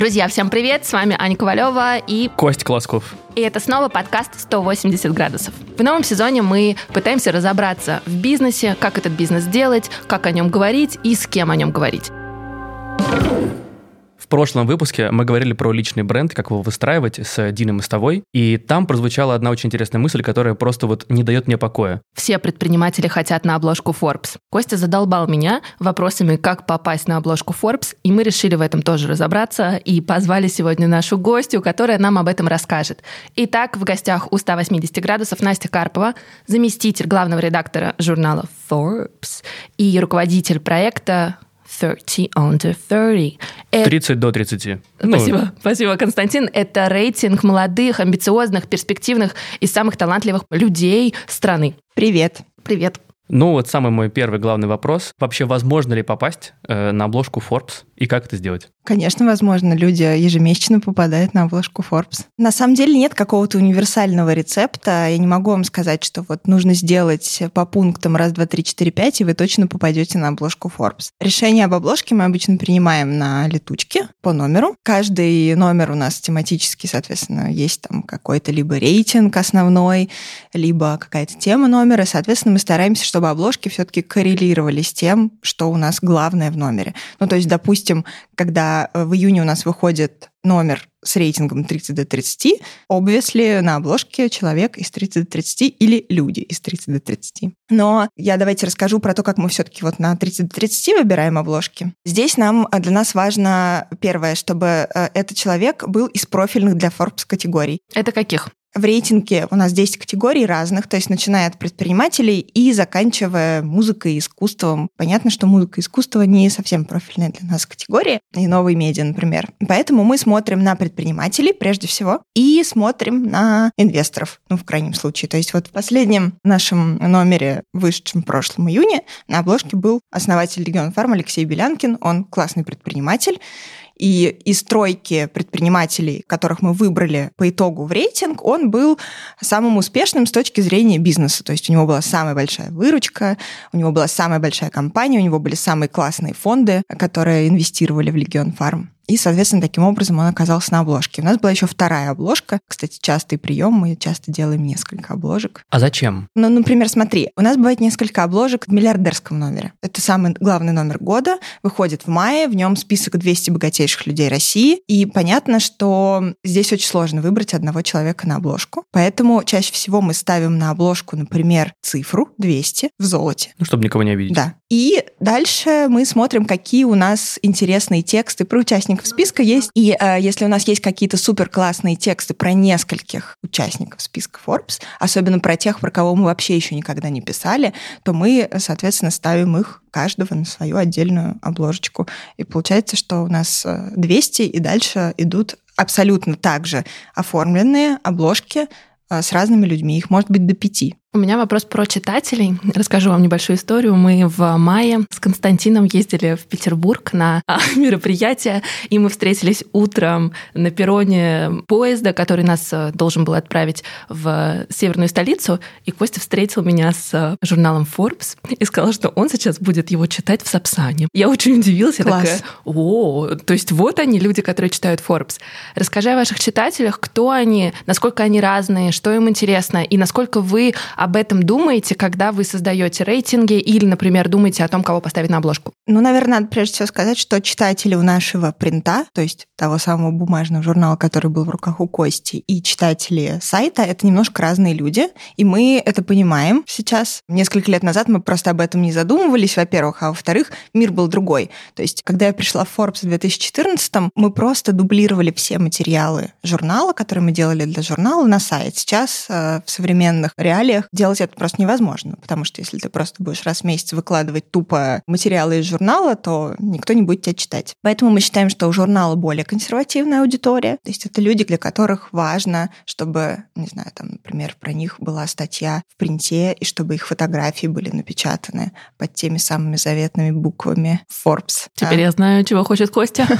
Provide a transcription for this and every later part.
Друзья, всем привет! С вами Аня Ковалева и Кость Класков. И это снова подкаст «180 градусов». В новом сезоне мы пытаемся разобраться в бизнесе, как этот бизнес делать, как о нем говорить и с кем о нем говорить прошлом выпуске мы говорили про личный бренд, как его выстраивать с Диной Мостовой, и там прозвучала одна очень интересная мысль, которая просто вот не дает мне покоя. Все предприниматели хотят на обложку Forbes. Костя задолбал меня вопросами, как попасть на обложку Forbes, и мы решили в этом тоже разобраться и позвали сегодня нашу гостью, которая нам об этом расскажет. Итак, в гостях у 180 градусов Настя Карпова, заместитель главного редактора журнала Forbes и руководитель проекта 30 under 30. 30 до 30. Спасибо, ну. спасибо, Константин. Это рейтинг молодых, амбициозных, перспективных и самых талантливых людей страны. Привет. Привет. Ну вот самый мой первый главный вопрос. Вообще возможно ли попасть э, на обложку Forbes и как это сделать? Конечно, возможно. Люди ежемесячно попадают на обложку Forbes. На самом деле нет какого-то универсального рецепта. Я не могу вам сказать, что вот нужно сделать по пунктам раз, два, три, четыре, пять, и вы точно попадете на обложку Forbes. Решение об обложке мы обычно принимаем на летучке по номеру. Каждый номер у нас тематический, соответственно, есть там какой-то либо рейтинг основной, либо какая-то тема номера. Соответственно, мы стараемся, чтобы обложки все-таки коррелировали с тем, что у нас главное в номере. Ну, то есть, допустим, когда Э, в июне у нас выходит номер с рейтингом 30 до 30, obviously на обложке человек из 30 до 30 или люди из 30 до 30. Но я давайте расскажу про то, как мы все-таки вот на 30 до 30 выбираем обложки. Здесь нам э, для нас важно первое, чтобы э, этот человек был из профильных для Forbes категорий. Это каких? В рейтинге у нас 10 категорий разных, то есть начиная от предпринимателей и заканчивая музыкой и искусством. Понятно, что музыка и искусство не совсем профильная для нас категории, и новые медиа, например. Поэтому мы смотрим на предпринимателей прежде всего и смотрим на инвесторов, ну, в крайнем случае. То есть вот в последнем нашем номере, вышедшем в прошлом июне, на обложке был основатель Легион Фарм Алексей Белянкин. Он классный предприниматель, и из тройки предпринимателей, которых мы выбрали по итогу в рейтинг, он был самым успешным с точки зрения бизнеса. То есть у него была самая большая выручка, у него была самая большая компания, у него были самые классные фонды, которые инвестировали в Легион Фарм. И, соответственно, таким образом он оказался на обложке. У нас была еще вторая обложка. Кстати, частый прием, мы часто делаем несколько обложек. А зачем? Ну, например, смотри, у нас бывает несколько обложек в миллиардерском номере. Это самый главный номер года, выходит в мае, в нем список 200 богатейших людей России. И понятно, что здесь очень сложно выбрать одного человека на обложку. Поэтому чаще всего мы ставим на обложку, например, цифру 200 в золоте. Ну, чтобы никого не обидеть. Да. И дальше мы смотрим, какие у нас интересные тексты про участников участников списка есть. И э, если у нас есть какие-то супер классные тексты про нескольких участников списка Forbes, особенно про тех, про кого мы вообще еще никогда не писали, то мы, соответственно, ставим их каждого на свою отдельную обложечку. И получается, что у нас 200, э, и дальше идут абсолютно так же оформленные обложки э, с разными людьми. Их может быть до пяти. У меня вопрос про читателей. Расскажу вам небольшую историю. Мы в мае с Константином ездили в Петербург на а, мероприятие, и мы встретились утром на перроне поезда, который нас э, должен был отправить в северную столицу. И Костя встретил меня с э, журналом Forbes и сказал, что он сейчас будет его читать в Сапсане. Я очень удивилась. Я Класс. такая, о, то есть вот они, люди, которые читают Forbes. Расскажи о ваших читателях, кто они, насколько они разные, что им интересно, и насколько вы об этом думаете, когда вы создаете рейтинги или, например, думаете о том, кого поставить на обложку? Ну, наверное, надо прежде всего сказать, что читатели у нашего принта, то есть того самого бумажного журнала, который был в руках у Кости, и читатели сайта — это немножко разные люди, и мы это понимаем сейчас. Несколько лет назад мы просто об этом не задумывались, во-первых, а во-вторых, мир был другой. То есть, когда я пришла в Forbes в 2014 мы просто дублировали все материалы журнала, которые мы делали для журнала, на сайт. Сейчас э, в современных реалиях делать это просто невозможно, потому что если ты просто будешь раз в месяц выкладывать тупо материалы из журнала, то никто не будет тебя читать. Поэтому мы считаем, что у журнала более консервативная аудитория, то есть это люди, для которых важно, чтобы, не знаю, там, например, про них была статья в принте, и чтобы их фотографии были напечатаны под теми самыми заветными буквами Forbes. Теперь а? я знаю, чего хочет Костя.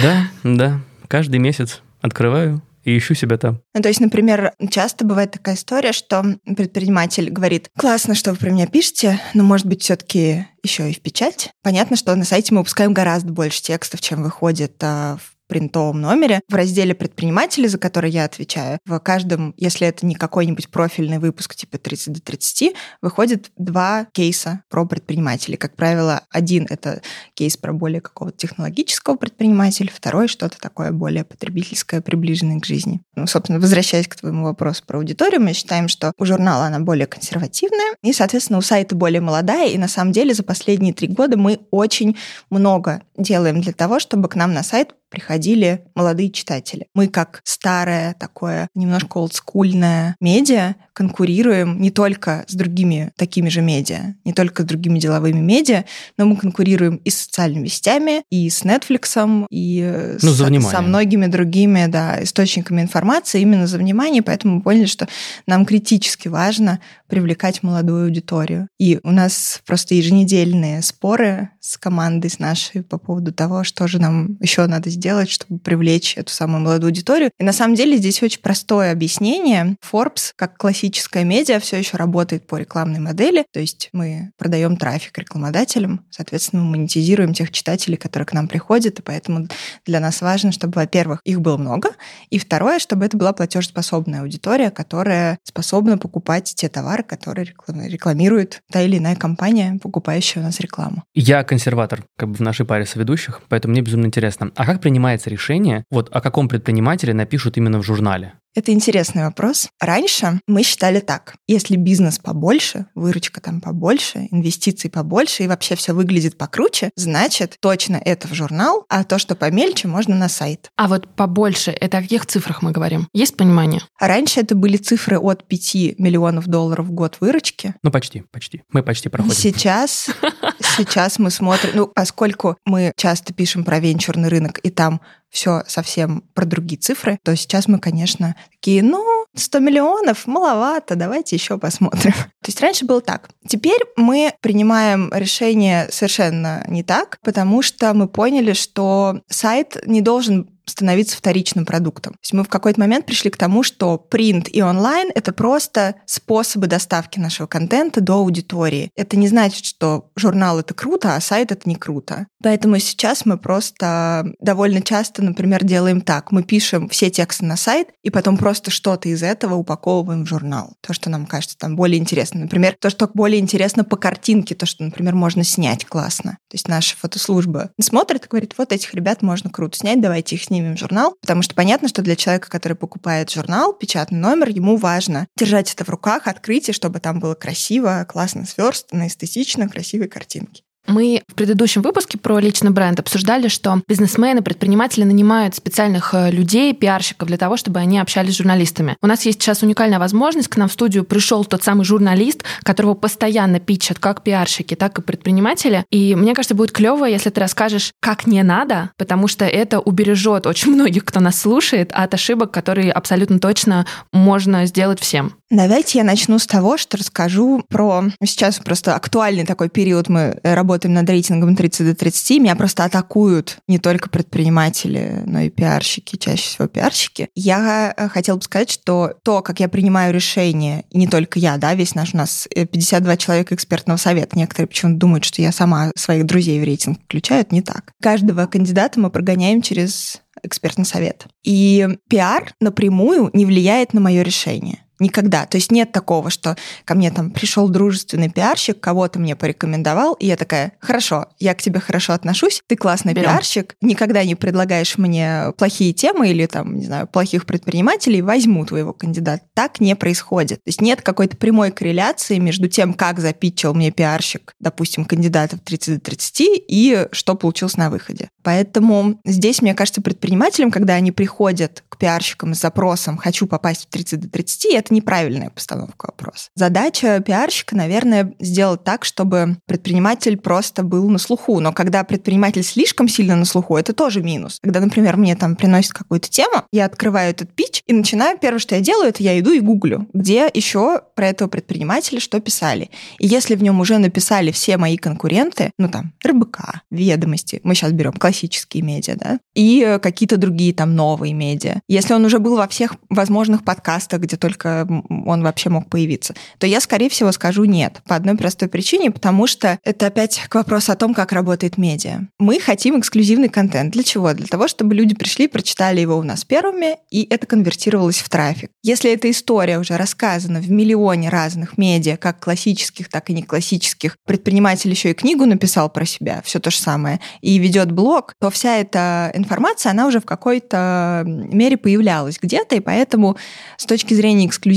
Да, да. Каждый месяц открываю и ищу себя там. Ну, то есть, например, часто бывает такая история, что предприниматель говорит, классно, что вы про меня пишете, но, может быть, все таки еще и в печать. Понятно, что на сайте мы выпускаем гораздо больше текстов, чем выходит а, в принтовом номере. В разделе «Предприниматели», за который я отвечаю, в каждом, если это не какой-нибудь профильный выпуск типа 30 до 30, выходит два кейса про предпринимателей. Как правило, один — это кейс про более какого-то технологического предпринимателя, второй — что-то такое более потребительское, приближенное к жизни. Ну, собственно, возвращаясь к твоему вопросу про аудиторию, мы считаем, что у журнала она более консервативная, и, соответственно, у сайта более молодая, и на самом деле за последние три года мы очень много делаем для того, чтобы к нам на сайт приходили молодые читатели. Мы как старое такое немножко олдскульное медиа конкурируем не только с другими такими же медиа, не только с другими деловыми медиа, но мы конкурируем и с социальными сетями, и с Netflix, и ну, с, со многими другими да, источниками информации именно за внимание, поэтому мы поняли, что нам критически важно привлекать молодую аудиторию. И у нас просто еженедельные споры с командой, с нашей по поводу того, что же нам еще надо сделать, чтобы привлечь эту самую молодую аудиторию. И на самом деле здесь очень простое объяснение. Forbes, как классическая медиа, все еще работает по рекламной модели, то есть мы продаем трафик рекламодателям, соответственно, мы монетизируем тех читателей, которые к нам приходят, и поэтому для нас важно, чтобы, во-первых, их было много, и второе, чтобы это была платежеспособная аудитория, которая способна покупать те товары, которые рекламирует та или иная компания, покупающая у нас рекламу. Я консерватор как бы в нашей паре соведущих, поэтому мне безумно интересно. А как принимается решение, вот о каком предпринимателе напишут именно в журнале? Это интересный вопрос. Раньше мы считали так. Если бизнес побольше, выручка там побольше, инвестиций побольше и вообще все выглядит покруче, значит, точно это в журнал, а то, что помельче, можно на сайт. А вот побольше, это о каких цифрах мы говорим? Есть понимание? раньше это были цифры от 5 миллионов долларов в год выручки. Ну, почти, почти. Мы почти проходим. Сейчас, сейчас мы смотрим, ну, поскольку мы часто пишем про венчурный рынок, и там все совсем про другие цифры, то сейчас мы, конечно, такие, ну, 100 миллионов, маловато, давайте еще посмотрим. То есть раньше было так. Теперь мы принимаем решение совершенно не так, потому что мы поняли, что сайт не должен становиться вторичным продуктом. То есть мы в какой-то момент пришли к тому, что принт и онлайн — это просто способы доставки нашего контента до аудитории. Это не значит, что журнал — это круто, а сайт — это не круто. Поэтому сейчас мы просто довольно часто, например, делаем так. Мы пишем все тексты на сайт, и потом просто что-то из этого упаковываем в журнал. То, что нам кажется там более интересно. Например, то, что более интересно по картинке, то, что, например, можно снять классно. То есть наша фотослужба смотрит и говорит, вот этих ребят можно круто снять, давайте их снимем в журнал. Потому что понятно, что для человека, который покупает журнал, печатный номер, ему важно держать это в руках, открыть, и чтобы там было красиво, классно сверстано, эстетично, красивые картинки. Мы в предыдущем выпуске про личный бренд обсуждали, что бизнесмены, предприниматели нанимают специальных э, людей, пиарщиков для того, чтобы они общались с журналистами. У нас есть сейчас уникальная возможность. К нам в студию пришел тот самый журналист, которого постоянно питчат как пиарщики, так и предприниматели. И мне кажется, будет клево, если ты расскажешь, как не надо, потому что это убережет очень многих, кто нас слушает, от ошибок, которые абсолютно точно можно сделать всем. Давайте я начну с того, что расскажу про... Сейчас просто актуальный такой период, мы работаем над рейтингом 30 до 30, меня просто атакуют не только предприниматели, но и пиарщики, чаще всего пиарщики. Я э, хотела бы сказать, что то, как я принимаю решения, и не только я, да, весь наш у нас 52 э, человека экспертного совета, некоторые почему-то думают, что я сама своих друзей в рейтинг включаю, это не так. Каждого кандидата мы прогоняем через экспертный совет. И пиар напрямую не влияет на мое решение. Никогда. То есть нет такого, что ко мне там пришел дружественный пиарщик, кого-то мне порекомендовал, и я такая, хорошо, я к тебе хорошо отношусь, ты классный Берем. пиарщик, никогда не предлагаешь мне плохие темы или там, не знаю, плохих предпринимателей, возьму твоего кандидата. Так не происходит. То есть нет какой-то прямой корреляции между тем, как запитчил мне пиарщик, допустим, кандидатов 30 до 30, и что получилось на выходе. Поэтому здесь, мне кажется, предпринимателям, когда они приходят к пиарщикам с запросом «хочу попасть в 30 до 30», это неправильная постановка вопроса. Задача пиарщика, наверное, сделать так, чтобы предприниматель просто был на слуху. Но когда предприниматель слишком сильно на слуху, это тоже минус. Когда, например, мне там приносят какую-то тему, я открываю этот пич и начинаю, первое, что я делаю, это я иду и гуглю, где еще про этого предпринимателя что писали. И если в нем уже написали все мои конкуренты, ну там, РБК, ведомости, мы сейчас берем классические медиа, да, и какие-то другие там новые медиа. Если он уже был во всех возможных подкастах, где только он вообще мог появиться, то я, скорее всего, скажу нет. По одной простой причине, потому что это опять к вопросу о том, как работает медиа. Мы хотим эксклюзивный контент. Для чего? Для того, чтобы люди пришли, прочитали его у нас первыми, и это конвертировалось в трафик. Если эта история уже рассказана в миллионе разных медиа, как классических, так и не классических, предприниматель еще и книгу написал про себя, все то же самое, и ведет блог, то вся эта информация, она уже в какой-то мере появлялась где-то, и поэтому с точки зрения эксклюзивности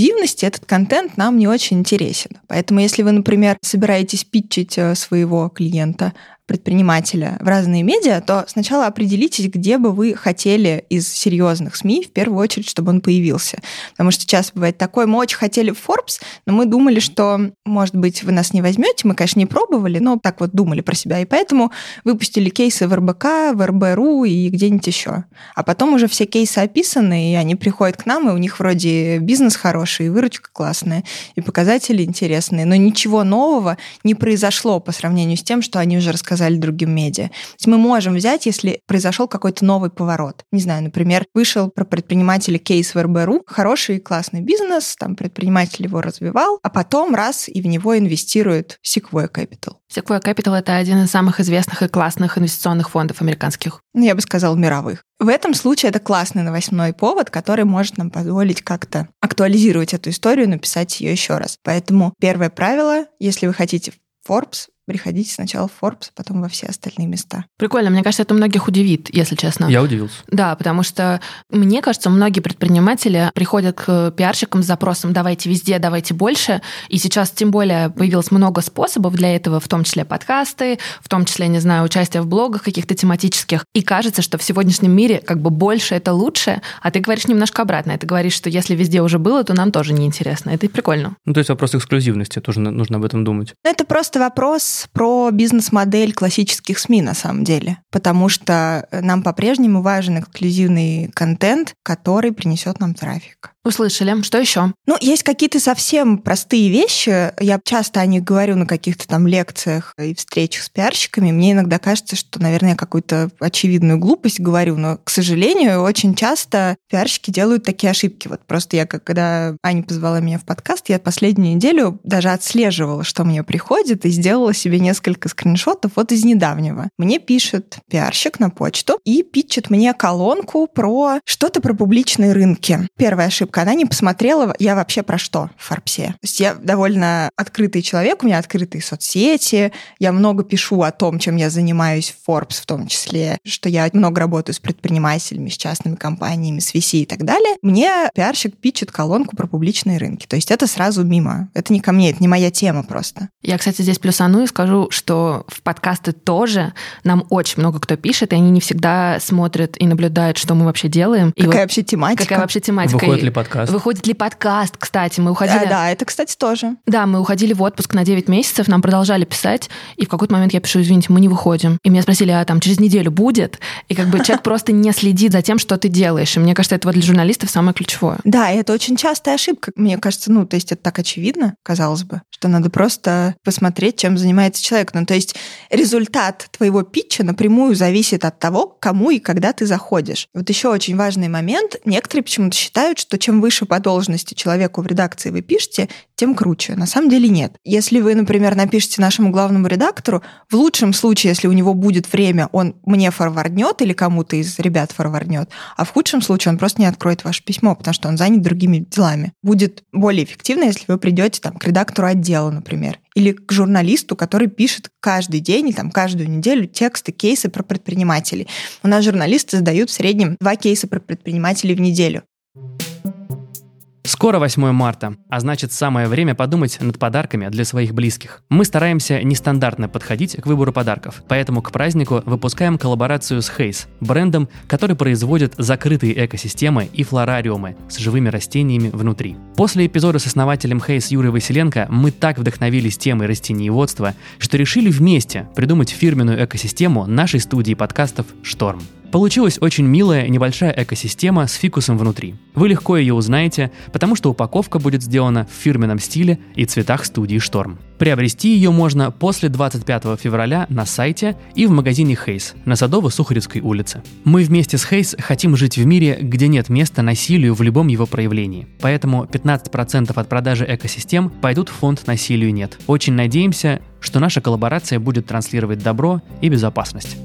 этот контент нам не очень интересен. Поэтому если вы, например, собираетесь питчить э, своего клиента, предпринимателя в разные медиа, то сначала определитесь, где бы вы хотели из серьезных СМИ в первую очередь, чтобы он появился. Потому что сейчас бывает такое, мы очень хотели в Forbes, но мы думали, что, может быть, вы нас не возьмете, мы, конечно, не пробовали, но так вот думали про себя, и поэтому выпустили кейсы в РБК, в РБРУ и где-нибудь еще. А потом уже все кейсы описаны, и они приходят к нам, и у них вроде бизнес хороший, и выручка классная, и показатели интересные, но ничего нового не произошло по сравнению с тем, что они уже рассказали рассказали другим медиа. То есть мы можем взять, если произошел какой-то новый поворот. Не знаю, например, вышел про предпринимателя кейс в РБРУ, хороший классный бизнес, там предприниматель его развивал, а потом раз и в него инвестирует Sequoia Capital. Sequoia Capital — это один из самых известных и классных инвестиционных фондов американских. Ну, я бы сказала, мировых. В этом случае это классный новостной повод, который может нам позволить как-то актуализировать эту историю, написать ее еще раз. Поэтому первое правило, если вы хотите Forbes, приходите сначала в Forbes, а потом во все остальные места. Прикольно, мне кажется, это многих удивит, если честно. Я удивился. Да, потому что мне кажется, многие предприниматели приходят к пиарщикам с запросом «давайте везде, давайте больше», и сейчас тем более появилось много способов для этого, в том числе подкасты, в том числе, не знаю, участие в блогах каких-то тематических, и кажется, что в сегодняшнем мире как бы больше это лучше, а ты говоришь немножко обратно, ты говоришь, что если везде уже было, то нам тоже неинтересно, это и прикольно. Ну, то есть вопрос эксклюзивности, тоже нужно об этом думать. Это просто вопрос про бизнес-модель классических СМИ на самом деле, потому что нам по-прежнему важен эксклюзивный контент, который принесет нам трафик. Услышали. Что еще? Ну, есть какие-то совсем простые вещи. Я часто о них говорю на каких-то там лекциях и встречах с пиарщиками. Мне иногда кажется, что, наверное, я какую-то очевидную глупость говорю, но, к сожалению, очень часто пиарщики делают такие ошибки. Вот просто я, когда Аня позвала меня в подкаст, я последнюю неделю даже отслеживала, что мне приходит, и сделала себе несколько скриншотов вот из недавнего. Мне пишет пиарщик на почту и питчит мне колонку про что-то про публичные рынки. Первая ошибка ошибка. Она не посмотрела, я вообще про что в Форбсе. То есть я довольно открытый человек, у меня открытые соцсети, я много пишу о том, чем я занимаюсь в Forbes в том числе, что я много работаю с предпринимателями, с частными компаниями, с VC и так далее. Мне пиарщик пичет колонку про публичные рынки. То есть это сразу мимо. Это не ко мне, это не моя тема просто. Я, кстати, здесь плюсану и скажу, что в подкасты тоже нам очень много кто пишет, и они не всегда смотрят и наблюдают, что мы вообще делаем. Какая и вообще тематика? Какая вообще тематика. Выходит ли подкаст. Выходит ли подкаст, кстати. Мы уходили... Да, да, это, кстати, тоже. Да, мы уходили в отпуск на 9 месяцев, нам продолжали писать, и в какой-то момент я пишу, извините, мы не выходим. И меня спросили, а там через неделю будет? И как бы человек просто не следит за тем, что ты делаешь. И мне кажется, это вот для журналистов самое ключевое. Да, и это очень частая ошибка. Мне кажется, ну, то есть это так очевидно, казалось бы, что надо просто посмотреть, чем занимается человек. Ну, то есть результат твоего питча напрямую зависит от того, кому и когда ты заходишь. Вот еще очень важный момент. Некоторые почему-то считают, что чем выше по должности человеку в редакции вы пишете, тем круче. На самом деле нет. Если вы, например, напишите нашему главному редактору, в лучшем случае, если у него будет время, он мне форварднет или кому-то из ребят форварднет, а в худшем случае он просто не откроет ваше письмо, потому что он занят другими делами. Будет более эффективно, если вы придете там, к редактору отдела, например, или к журналисту, который пишет каждый день или там, каждую неделю тексты, кейсы про предпринимателей. У нас журналисты сдают в среднем два кейса про предпринимателей в неделю. Скоро 8 марта, а значит самое время подумать над подарками для своих близких. Мы стараемся нестандартно подходить к выбору подарков, поэтому к празднику выпускаем коллаборацию с Haze, брендом, который производит закрытые экосистемы и флорариумы с живыми растениями внутри. После эпизода с основателем Haze Юрой Василенко мы так вдохновились темой растениеводства, что решили вместе придумать фирменную экосистему нашей студии подкастов «Шторм». Получилась очень милая небольшая экосистема с фикусом внутри. Вы легко ее узнаете, потому что упаковка будет сделана в фирменном стиле и цветах студии Шторм. Приобрести ее можно после 25 февраля на сайте и в магазине Хейс на Садово-Сухаревской улице. Мы вместе с Хейс хотим жить в мире, где нет места насилию в любом его проявлении. Поэтому 15% от продажи экосистем пойдут в фонд «Насилию нет». Очень надеемся, что наша коллаборация будет транслировать добро и безопасность.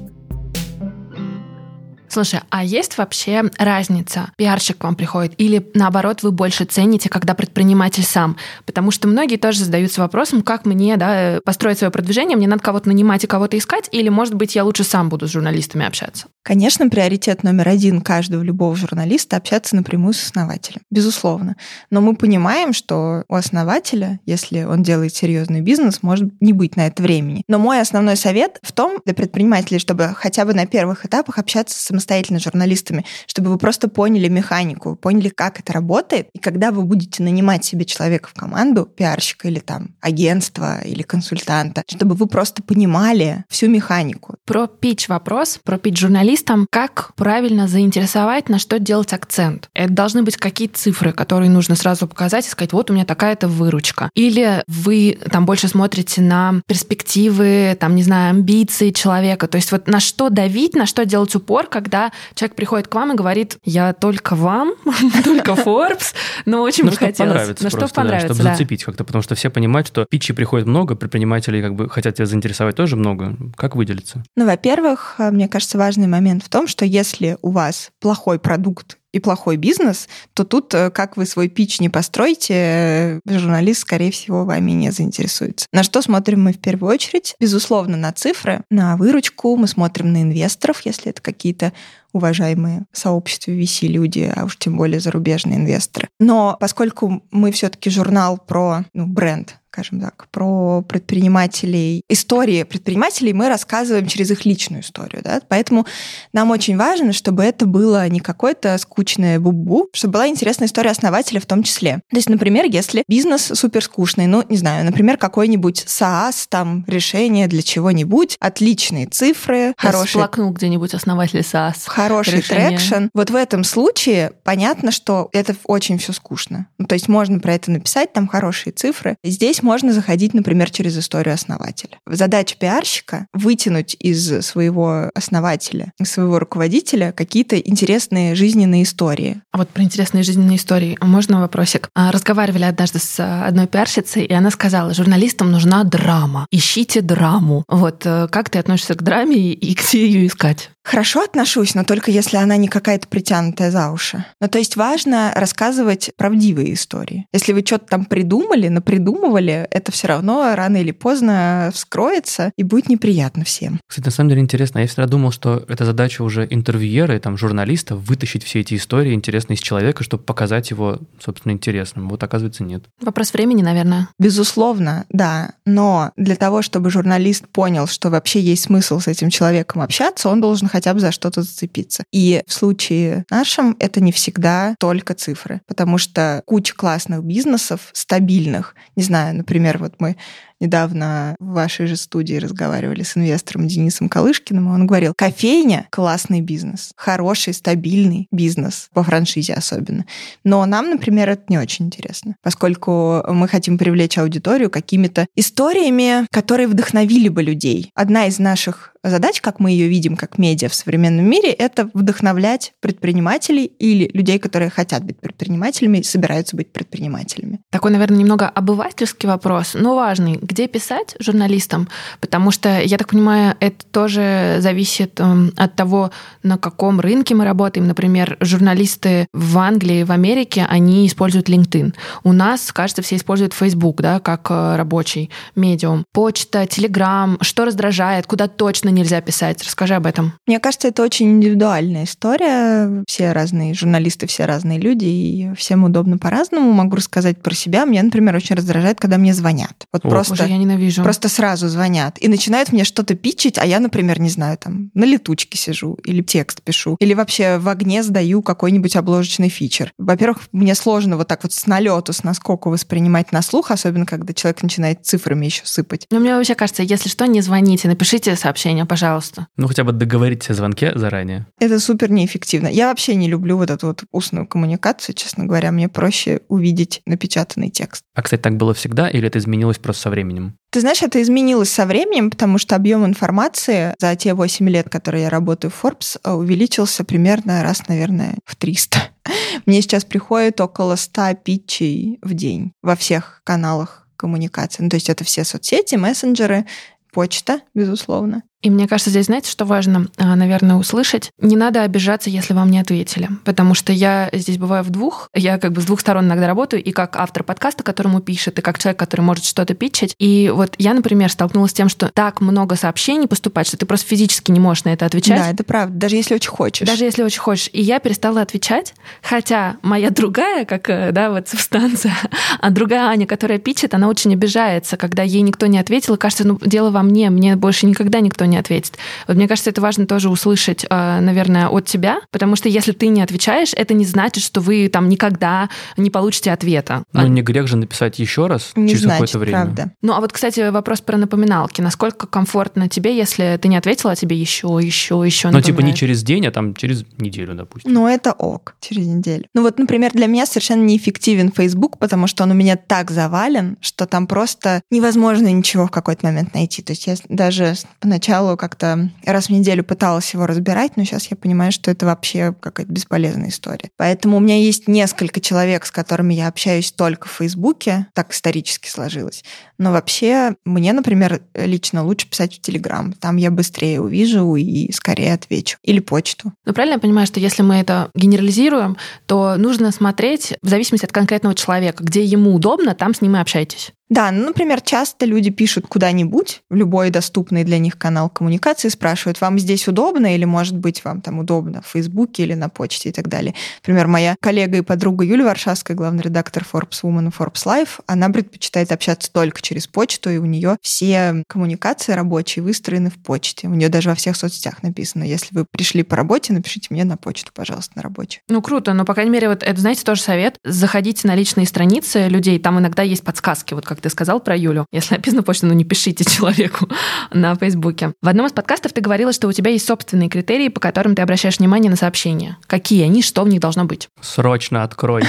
Слушай, а есть вообще разница? Пиарщик к вам приходит или наоборот вы больше цените, когда предприниматель сам? Потому что многие тоже задаются вопросом, как мне да, построить свое продвижение, мне надо кого-то нанимать и кого-то искать, или, может быть, я лучше сам буду с журналистами общаться? Конечно, приоритет номер один каждого любого журналиста общаться напрямую с основателем, безусловно. Но мы понимаем, что у основателя, если он делает серьезный бизнес, может не быть на это времени. Но мой основной совет в том для предпринимателей, чтобы хотя бы на первых этапах общаться с самостоятельно журналистами, чтобы вы просто поняли механику, поняли, как это работает. И когда вы будете нанимать себе человека в команду, пиарщика или там агентство или консультанта, чтобы вы просто понимали всю механику. Про пич вопрос, про пич журналистам, как правильно заинтересовать, на что делать акцент. Это должны быть какие-то цифры, которые нужно сразу показать и сказать, вот у меня такая-то выручка. Или вы там больше смотрите на перспективы, там, не знаю, амбиции человека. То есть вот на что давить, на что делать упор, когда когда человек приходит к вам и говорит, я только вам, только Forbes, но очень бы хотелось. ну, что понравится, чтобы зацепить как-то, потому что все понимают, что питчи приходит много, предпринимателей как бы хотят тебя заинтересовать тоже много. Как выделиться? Ну, во-первых, мне кажется, важный момент в том, что если у вас плохой продукт и плохой бизнес, то тут, э, как вы свой пич не построите, э, журналист, скорее всего, вами не заинтересуется. На что смотрим мы в первую очередь? Безусловно, на цифры, на выручку, мы смотрим на инвесторов, если это какие-то уважаемые в сообществе VC люди, а уж тем более зарубежные инвесторы. Но поскольку мы все-таки журнал про ну, бренд, скажем так, про предпринимателей. Истории предпринимателей мы рассказываем через их личную историю. Да? Поэтому нам очень важно, чтобы это было не какое-то скучное бубу, чтобы была интересная история основателя в том числе. То есть, например, если бизнес супер скучный, ну, не знаю, например, какой-нибудь SaaS, там, решение для чего-нибудь, отличные цифры, хороший... Всплакнул где-нибудь основатель SaaS. Хороший решение. traction. Вот в этом случае понятно, что это очень все скучно. Ну, то есть можно про это написать, там хорошие цифры. Здесь Здесь можно заходить, например, через историю основателя. Задача пиарщика — вытянуть из своего основателя, из своего руководителя какие-то интересные жизненные истории. А вот про интересные жизненные истории можно вопросик? А, разговаривали однажды с одной пиарщицей, и она сказала, журналистам нужна драма. Ищите драму. Вот э, как ты относишься к драме и где ее искать? Хорошо отношусь, но только если она не какая-то притянутая за уши. Ну, то есть важно рассказывать правдивые истории. Если вы что-то там придумали, напридумывали, это все равно рано или поздно вскроется и будет неприятно всем. Кстати, на самом деле интересно. Я всегда думал, что это задача уже интервьюера и там журналиста вытащить все эти истории интересные из человека, чтобы показать его, собственно, интересным. Вот оказывается, нет. Вопрос времени, наверное. Безусловно, да. Но для того, чтобы журналист понял, что вообще есть смысл с этим человеком общаться, он должен хотя бы за что-то зацепиться. И в случае нашем это не всегда только цифры, потому что куча классных бизнесов, стабильных, не знаю, например, вот мы недавно в вашей же студии разговаривали с инвестором Денисом Калышкиным, и он говорил, кофейня — классный бизнес, хороший, стабильный бизнес, по франшизе особенно. Но нам, например, это не очень интересно, поскольку мы хотим привлечь аудиторию какими-то историями, которые вдохновили бы людей. Одна из наших задач, как мы ее видим как медиа в современном мире, это вдохновлять предпринимателей или людей, которые хотят быть предпринимателями и собираются быть предпринимателями. Такой, наверное, немного обывательский вопрос, но важный где писать журналистам, потому что, я так понимаю, это тоже зависит эм, от того, на каком рынке мы работаем. Например, журналисты в Англии, в Америке, они используют LinkedIn. У нас, кажется, все используют Facebook, да, как э, рабочий медиум. Почта, Telegram, что раздражает, куда точно нельзя писать. Расскажи об этом. Мне кажется, это очень индивидуальная история. Все разные журналисты, все разные люди, и всем удобно по-разному. Могу рассказать про себя. Меня, например, очень раздражает, когда мне звонят. Вот О, просто просто, Боже, я ненавижу. просто сразу звонят и начинают мне что-то питчить, а я, например, не знаю, там на летучке сижу или текст пишу, или вообще в огне сдаю какой-нибудь обложечный фичер. Во-первых, мне сложно вот так вот с налету, с наскоку воспринимать на слух, особенно когда человек начинает цифрами еще сыпать. Но мне вообще кажется, если что, не звоните, напишите сообщение, пожалуйста. Ну, хотя бы договоритесь о звонке заранее. Это супер неэффективно. Я вообще не люблю вот эту вот устную коммуникацию, честно говоря. Мне проще увидеть напечатанный текст. А, кстати, так было всегда или это изменилось просто со временем? Ты знаешь, это изменилось со временем, потому что объем информации за те 8 лет, которые я работаю в Forbes, э, увеличился примерно раз, наверное, в 300. Мне сейчас приходит около 100 питчей в день во всех каналах коммуникации. Ну, то есть это все соцсети, мессенджеры, почта, безусловно. И мне кажется, здесь, знаете, что важно, а, наверное, услышать? Не надо обижаться, если вам не ответили. Потому что я здесь бываю в двух. Я как бы с двух сторон иногда работаю, и как автор подкаста, которому пишет, и как человек, который может что-то питчить. И вот я, например, столкнулась с тем, что так много сообщений поступает, что ты просто физически не можешь на это отвечать. Да, это правда. Даже если очень хочешь. Даже если очень хочешь. И я перестала отвечать, хотя моя другая, как, э, да, вот субстанция, а другая Аня, которая питчит, она очень обижается, когда ей никто не ответил, и кажется, ну, дело во мне, мне больше никогда никто не ответит. Вот мне кажется, это важно тоже услышать, э, наверное, от тебя, потому что если ты не отвечаешь, это не значит, что вы там никогда не получите ответа. Ну, не грех же написать еще раз Не через значит, какое-то время. правда. Ну, а вот, кстати, вопрос про напоминалки. Насколько комфортно тебе, если ты не ответила, а тебе еще, еще, еще Ну, типа не через день, а там через неделю, допустим. Ну, это ок, через неделю. Ну вот, например, для меня совершенно неэффективен Facebook, потому что он у меня так завален, что там просто невозможно ничего в какой-то момент найти. То есть я даже поначалу как-то раз в неделю пыталась его разбирать, но сейчас я понимаю, что это вообще какая-то бесполезная история. Поэтому у меня есть несколько человек, с которыми я общаюсь только в Фейсбуке, так исторически сложилось. Но вообще мне, например, лично лучше писать в Телеграм. Там я быстрее увижу и скорее отвечу. Или почту. Ну, правильно я понимаю, что если мы это генерализируем, то нужно смотреть в зависимости от конкретного человека, где ему удобно, там с ним и общайтесь. Да, ну, например, часто люди пишут куда-нибудь, в любой доступный для них канал коммуникации, спрашивают, вам здесь удобно или, может быть, вам там удобно в Фейсбуке или на почте и так далее. Например, моя коллега и подруга Юлия Варшавская, главный редактор Forbes Woman и Forbes Life, она предпочитает общаться только через почту, и у нее все коммуникации рабочие выстроены в почте. У нее даже во всех соцсетях написано, если вы пришли по работе, напишите мне на почту, пожалуйста, на рабочую. Ну, круто, но, по крайней мере, вот это, знаете, тоже совет. Заходите на личные страницы людей, там иногда есть подсказки, вот как ты сказал про Юлю. Если написано почта, ну не пишите человеку на Фейсбуке. В одном из подкастов ты говорила, что у тебя есть собственные критерии, по которым ты обращаешь внимание на сообщения. Какие они, что в них должно быть? Срочно открой.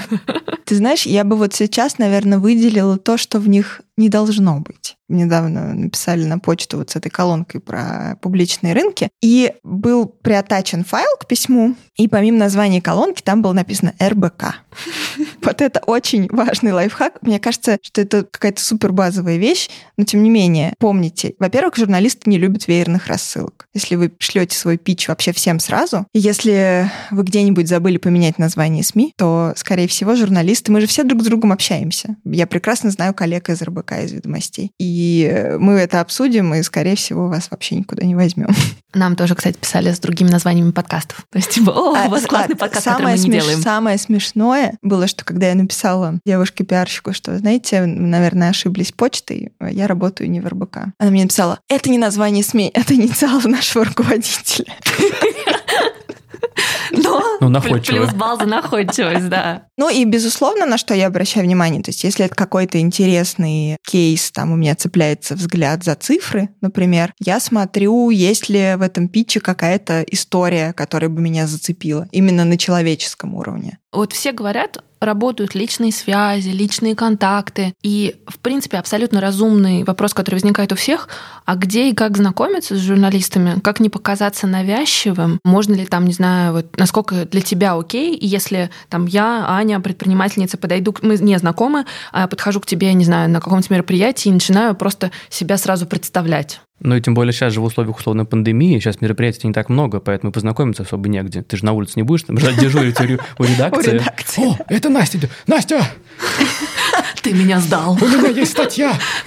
Ты знаешь, я бы вот сейчас, наверное, выделила то, что в них не должно быть. Недавно написали на почту вот с этой колонкой про публичные рынки, и был приотачен файл к письму, и помимо названия колонки там было написано РБК. Вот это очень важный лайфхак. Мне кажется, что это какая-то супер базовая вещь, но тем не менее, помните, во-первых, журналисты не любят веерных рассылок. Если вы шлете свой пич вообще всем сразу, и если вы где-нибудь забыли поменять название СМИ, то, скорее всего, журналисты, мы же все друг с другом общаемся. Я прекрасно знаю коллег из РБК, из ведомостей. И мы это обсудим, и, скорее всего, вас вообще никуда не возьмем. Нам тоже, кстати, писали с другими названиями подкастов. То есть, типа, о, у вас А, классный ладно, подкаст, самое который мы не смеш- делаем. Самое смешное было, что когда я написала девушке-пиарщику, что, знаете, наверное, ошиблись почтой, я работаю не в РБК. Она мне написала, это не название СМИ, это инициалы нашего руководителя. Но Ну, находчиво. плюс балл за находчивость, да. Ну и, безусловно, на что я обращаю внимание, то есть если это какой-то интересный кейс, там у меня цепляется взгляд за цифры, например, я смотрю, есть ли в этом питче какая-то история, которая бы меня зацепила, именно на человеческом уровне. Вот все говорят, работают личные связи, личные контакты. И, в принципе, абсолютно разумный вопрос, который возникает у всех, а где и как знакомиться с журналистами, как не показаться навязчивым, можно ли там, не знаю, вот насколько для тебя окей, и если там я, Аня, предпринимательница, подойду, мы не знакомы, а подхожу к тебе, не знаю, на каком-то мероприятии и начинаю просто себя сразу представлять. Ну и тем более сейчас же в условиях условной пандемии, сейчас мероприятий не так много, поэтому познакомиться особо негде. Ты же на улице не будешь там ждать дежурить у ре- у редакции. О, это Настя. Настя, Ты меня сдал. у меня есть статья.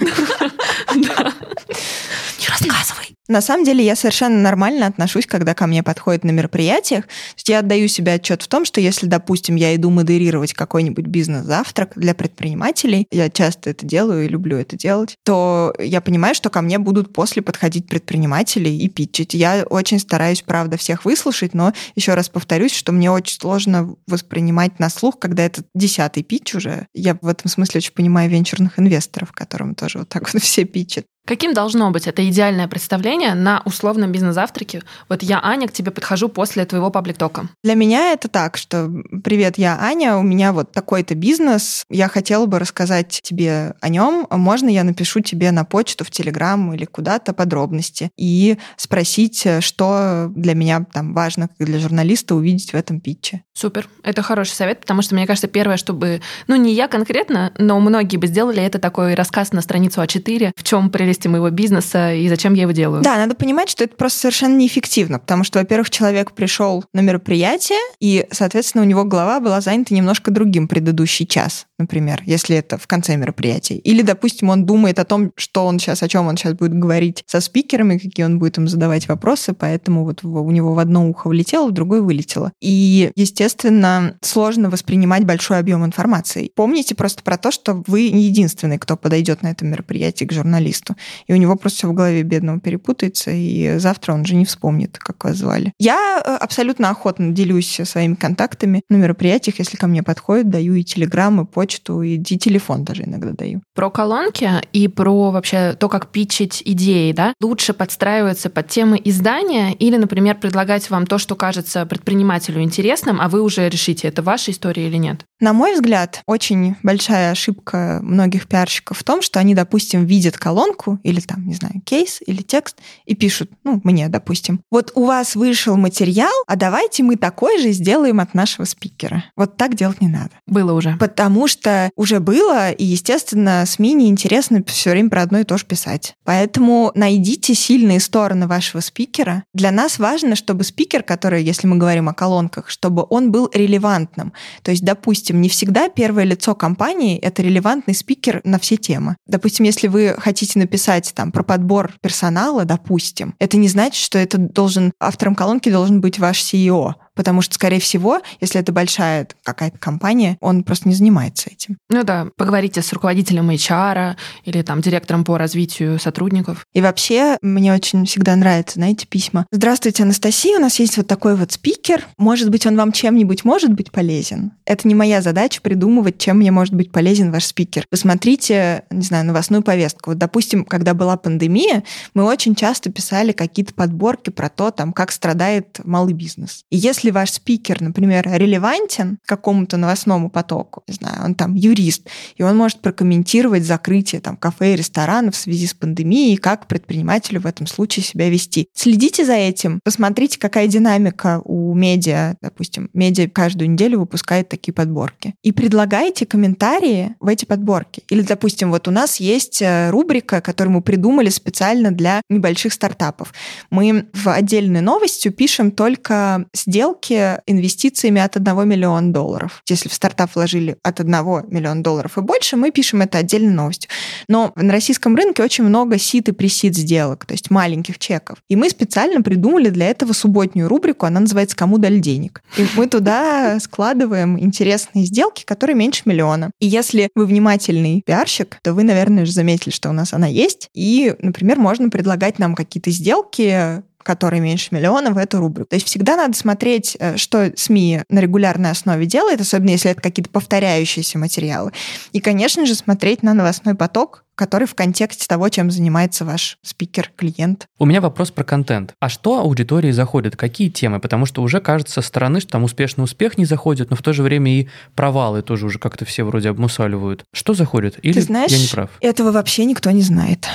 Не рассказывай. На самом деле я совершенно нормально отношусь, когда ко мне подходят на мероприятиях. То есть я отдаю себе отчет в том, что если, допустим, я иду модерировать какой-нибудь бизнес-завтрак для предпринимателей, я часто это делаю и люблю это делать, то я понимаю, что ко мне будут после подходить предприниматели и питчить. Я очень стараюсь, правда, всех выслушать, но еще раз повторюсь, что мне очень сложно воспринимать на слух, когда это десятый питч уже. Я в этом смысле очень понимаю венчурных инвесторов, которым тоже вот так вот все питчат. Каким должно быть это идеальное представление на условном бизнес-завтраке? Вот я, Аня, к тебе подхожу после твоего паблик-тока. Для меня это так, что «Привет, я Аня, у меня вот такой-то бизнес, я хотела бы рассказать тебе о нем, можно я напишу тебе на почту, в Телеграм или куда-то подробности и спросить, что для меня там важно, как для журналиста, увидеть в этом питче». Супер, это хороший совет, потому что, мне кажется, первое, чтобы, ну не я конкретно, но многие бы сделали это такой рассказ на страницу А4, в чем прелесть прелести моего бизнеса и зачем я его делаю. Да, надо понимать, что это просто совершенно неэффективно, потому что, во-первых, человек пришел на мероприятие, и, соответственно, у него голова была занята немножко другим предыдущий час, например, если это в конце мероприятия. Или, допустим, он думает о том, что он сейчас, о чем он сейчас будет говорить со спикерами, какие он будет им задавать вопросы, поэтому вот у него в одно ухо влетело, в другое вылетело. И, естественно, сложно воспринимать большой объем информации. Помните просто про то, что вы не единственный, кто подойдет на это мероприятие к журналисту и у него просто все в голове бедного перепутается, и завтра он же не вспомнит, как вас звали. Я э, абсолютно охотно делюсь своими контактами на мероприятиях, если ко мне подходят, даю и телеграм, и почту, и телефон даже иногда даю. Про колонки и про вообще то, как питчить идеи, да, лучше подстраиваться под темы издания или, например, предлагать вам то, что кажется предпринимателю интересным, а вы уже решите, это ваша история или нет? На мой взгляд, очень большая ошибка многих пиарщиков в том, что они, допустим, видят колонку, или там, не знаю, кейс или текст и пишут, ну, мне, допустим, вот у вас вышел материал, а давайте мы такой же сделаем от нашего спикера. Вот так делать не надо. Было уже. Потому что уже было, и, естественно, СМИ неинтересно все время про одно и то же писать. Поэтому найдите сильные стороны вашего спикера. Для нас важно, чтобы спикер, который, если мы говорим о колонках, чтобы он был релевантным. То есть, допустим, не всегда первое лицо компании — это релевантный спикер на все темы. Допустим, если вы хотите написать писать там про подбор персонала, допустим, это не значит, что это должен автором колонки должен быть ваш CEO потому что, скорее всего, если это большая какая-то компания, он просто не занимается этим. Ну да, поговорите с руководителем HR или там директором по развитию сотрудников. И вообще, мне очень всегда нравятся, знаете, письма. Здравствуйте, Анастасия, у нас есть вот такой вот спикер. Может быть, он вам чем-нибудь может быть полезен? Это не моя задача придумывать, чем мне может быть полезен ваш спикер. Посмотрите, не знаю, новостную повестку. Вот, допустим, когда была пандемия, мы очень часто писали какие-то подборки про то, там, как страдает малый бизнес. И если если ваш спикер, например, релевантен какому-то новостному потоку, не знаю, он там юрист, и он может прокомментировать закрытие там кафе и ресторанов в связи с пандемией, и как предпринимателю в этом случае себя вести. Следите за этим, посмотрите, какая динамика у медиа, допустим, медиа каждую неделю выпускает такие подборки. И предлагайте комментарии в эти подборки. Или, допустим, вот у нас есть э, рубрика, которую мы придумали специально для небольших стартапов. Мы в отдельной новостью пишем только сделки, сделки инвестициями от 1 миллиона долларов. Если в стартап вложили от 1 миллиона долларов и больше, мы пишем это отдельной новостью. Но на российском рынке очень много сит и пресид сделок, то есть маленьких чеков. И мы специально придумали для этого субботнюю рубрику, она называется «Кому дали денег?». И мы туда складываем интересные сделки, которые меньше миллиона. И если вы внимательный пиарщик, то вы, наверное, уже заметили, что у нас она есть. И, например, можно предлагать нам какие-то сделки, который меньше миллиона, в эту рубрику. То есть всегда надо смотреть, э, что СМИ на регулярной основе делает, особенно если это какие-то повторяющиеся материалы. И, конечно же, смотреть на новостной поток, который в контексте того, чем занимается ваш спикер, клиент. У меня вопрос про контент. А что аудитории заходит? Какие темы? Потому что уже кажется со стороны, что там успешный успех не заходит, но в то же время и провалы тоже уже как-то все вроде обмусаливают. Что заходит? Или Ты знаешь, я не прав? Этого вообще никто не знает.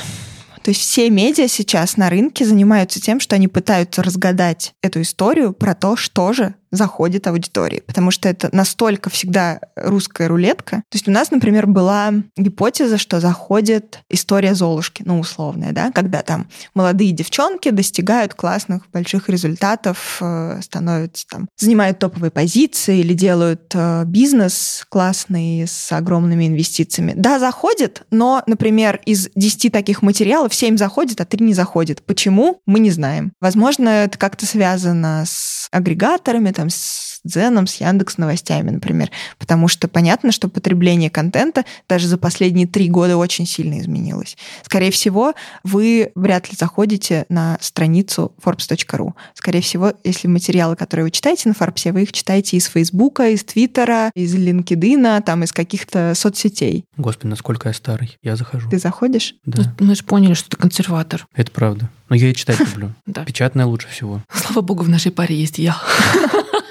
То есть все медиа сейчас на рынке занимаются тем, что они пытаются разгадать эту историю про то, что же заходит аудитории, потому что это настолько всегда русская рулетка. То есть у нас, например, была гипотеза, что заходит история Золушки, ну, условная, да, когда там молодые девчонки достигают классных больших результатов, э, становятся там, занимают топовые позиции или делают э, бизнес классный с огромными инвестициями. Да, заходит, но, например, из 10 таких материалов 7 заходит, а 3 не заходит. Почему? Мы не знаем. Возможно, это как-то связано с агрегаторами, там, с Дзеном, с Яндекс новостями, например. Потому что понятно, что потребление контента даже за последние три года очень сильно изменилось. Скорее всего, вы вряд ли заходите на страницу forbes.ru. Скорее всего, если материалы, которые вы читаете на Forbes, вы их читаете из Фейсбука, из Твиттера, из LinkedIn, там, из каких-то соцсетей. Господи, насколько я старый. Я захожу. Ты заходишь? Да. Ну, Мы же поняли, что ты консерватор. Это правда. Но я и читать люблю. Да. Печатное лучше всего. Слава богу, в нашей паре есть я.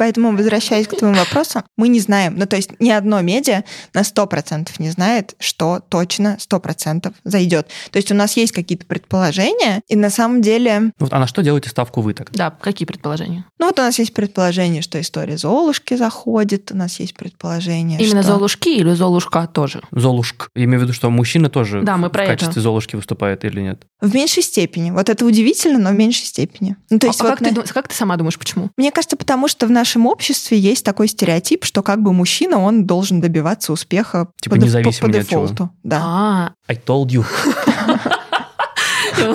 Поэтому, возвращаясь к твоему вопросу, мы не знаем, ну то есть ни одно медиа на 100% не знает, что точно 100% зайдет. То есть у нас есть какие-то предположения, и на самом деле, Вот, а на что делаете ставку вы так? Да, какие предположения? ну вот у нас есть предположение, что история Золушки заходит, у нас есть предположение, Именно что... Золушки или Золушка тоже? Золушк. Я имею в виду, что мужчина тоже Да, мы в про качестве это. Золушки выступает или нет? В меньшей степени. Вот это удивительно, но в меньшей степени. Ну, то есть а вот как, на- ты, как ты сама думаешь, почему? Мне кажется, потому что в нашем обществе есть такой стереотип, что как бы мужчина, он должен добиваться успеха Типа по, независимо по чего. дефолту. Да. А, I told you.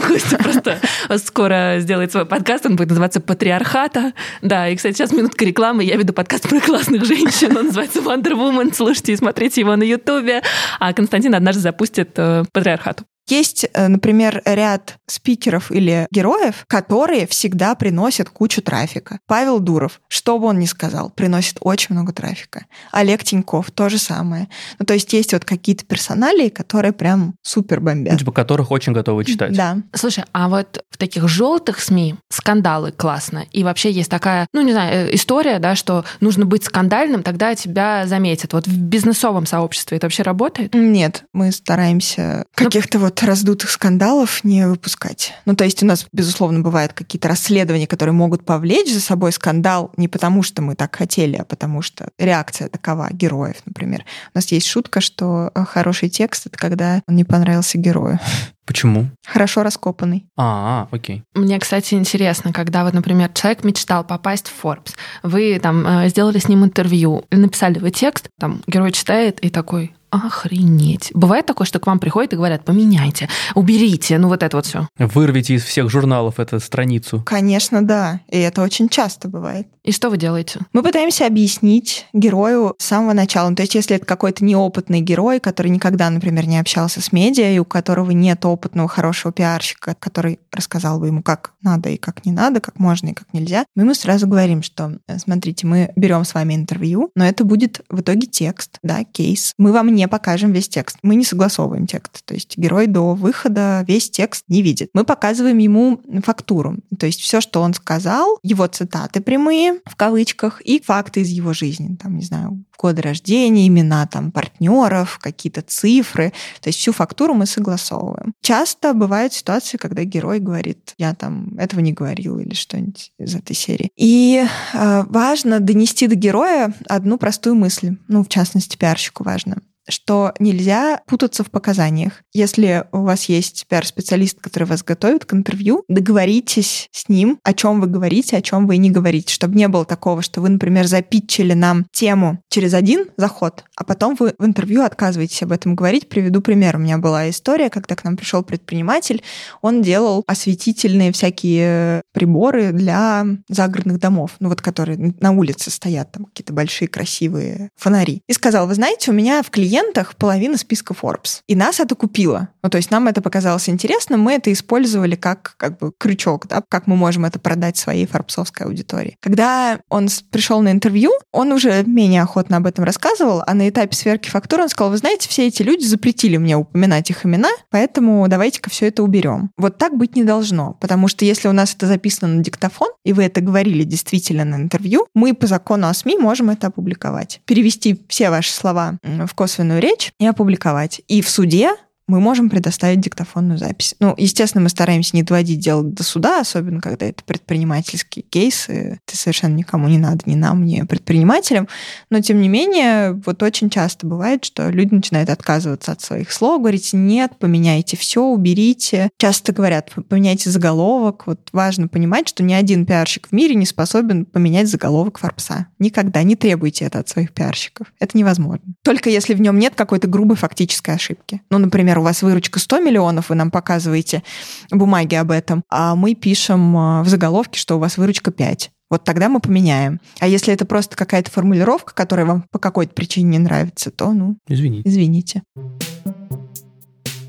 Костя просто скоро сделает свой подкаст, он будет называться «Патриархата». Да, и, кстати, сейчас минутка рекламы. Я веду подкаст про классных женщин. Он называется Wonder Woman. Слушайте и смотрите его на Ютубе. А Константин однажды запустит э, «Патриархату». Есть, э, например, ряд спикеров или героев, которые всегда приносят кучу трафика. Павел Дуров, что бы он ни сказал, приносит очень много трафика. Олег Тиньков, то же самое. Ну, то есть есть вот какие-то персоналии, которые прям супер Ну, бомбят. типа, которых очень готовы читать. Да. Слушай, а вот в таких желтых СМИ скандалы классно. И вообще есть такая, ну, не знаю, э, история, да, что нужно быть скандальным, тогда тебя заметят. Вот в бизнесовом сообществе это вообще работает? Нет, мы стараемся каких-то вот раздутых скандалов не выпускать. Ну, то есть у нас, безусловно, бывают какие-то расследования, которые могут повлечь за собой скандал не потому, что мы так хотели, а потому что реакция такова героев, например. У нас есть шутка, что э, хороший текст — это когда он не понравился герою. Почему? Хорошо раскопанный. А, окей. Мне, кстати, интересно, когда вот, например, человек мечтал попасть в Forbes, вы там э, сделали с ним интервью, написали вы текст, там герой читает и такой, охренеть. Бывает такое, что к вам приходят и говорят, поменяйте, уберите, ну вот это вот все. Вырвите из всех журналов эту страницу. Конечно, да. И это очень часто бывает. И что вы делаете? Мы пытаемся объяснить герою с самого начала. Ну, то есть, если это какой-то неопытный герой, который никогда, например, не общался с медиа, и у которого нет опытного хорошего пиарщика, который рассказал бы ему, как надо и как не надо, как можно и как нельзя, мы ему сразу говорим, что, смотрите, мы берем с вами интервью, но это будет в итоге текст, да, кейс. Мы вам не покажем весь текст. Мы не согласовываем текст. То есть герой до выхода весь текст не видит. Мы показываем ему фактуру. То есть все, что он сказал, его цитаты прямые, в кавычках, и факты из его жизни. Там, не знаю, годы рождения, имена там партнеров, какие-то цифры. То есть всю фактуру мы согласовываем. Часто бывают ситуации, когда герой говорит, я там этого не говорил или что-нибудь из этой серии. И э, важно донести до героя одну простую мысль. Ну, в частности, пиарщику важно что нельзя путаться в показаниях. Если у вас есть пиар-специалист, который вас готовит к интервью, договоритесь с ним, о чем вы говорите, о чем вы не говорите, чтобы не было такого, что вы, например, запитчили нам тему через один заход, а потом вы в интервью отказываетесь об этом говорить. Приведу пример. У меня была история, когда к нам пришел предприниматель, он делал осветительные всякие приборы для загородных домов, ну вот которые на улице стоят, там какие-то большие красивые фонари. И сказал, вы знаете, у меня в клиентах половина списка Forbes. И нас это купило. Ну, то есть нам это показалось интересным, мы это использовали как, как бы крючок, да, как мы можем это продать своей форбсовской аудитории. Когда он пришел на интервью, он уже менее охотно об этом рассказывал, а на этапе сверки фактуры он сказал, вы знаете, все эти люди запретили мне упоминать их имена, поэтому давайте-ка все это уберем. Вот так быть не должно, потому что если у нас это записано на диктофон, и вы это говорили действительно на интервью, мы по закону о СМИ можем это опубликовать. Перевести все ваши слова в косвенную речь и опубликовать. И в суде мы можем предоставить диктофонную запись. Ну, естественно, мы стараемся не доводить дело до суда, особенно когда это предпринимательские кейсы. Это совершенно никому не надо, ни нам, ни предпринимателям. Но, тем не менее, вот очень часто бывает, что люди начинают отказываться от своих слов, говорить, нет, поменяйте все, уберите. Часто говорят, поменяйте заголовок. Вот важно понимать, что ни один пиарщик в мире не способен поменять заголовок Форбса. Никогда не требуйте это от своих пиарщиков. Это невозможно. Только если в нем нет какой-то грубой фактической ошибки. Ну, например, у вас выручка 100 миллионов, вы нам показываете бумаги об этом, а мы пишем а, в заголовке, что у вас выручка 5. Вот тогда мы поменяем. А если это просто какая-то формулировка, которая вам по какой-то причине не нравится, то, ну, извините. извините.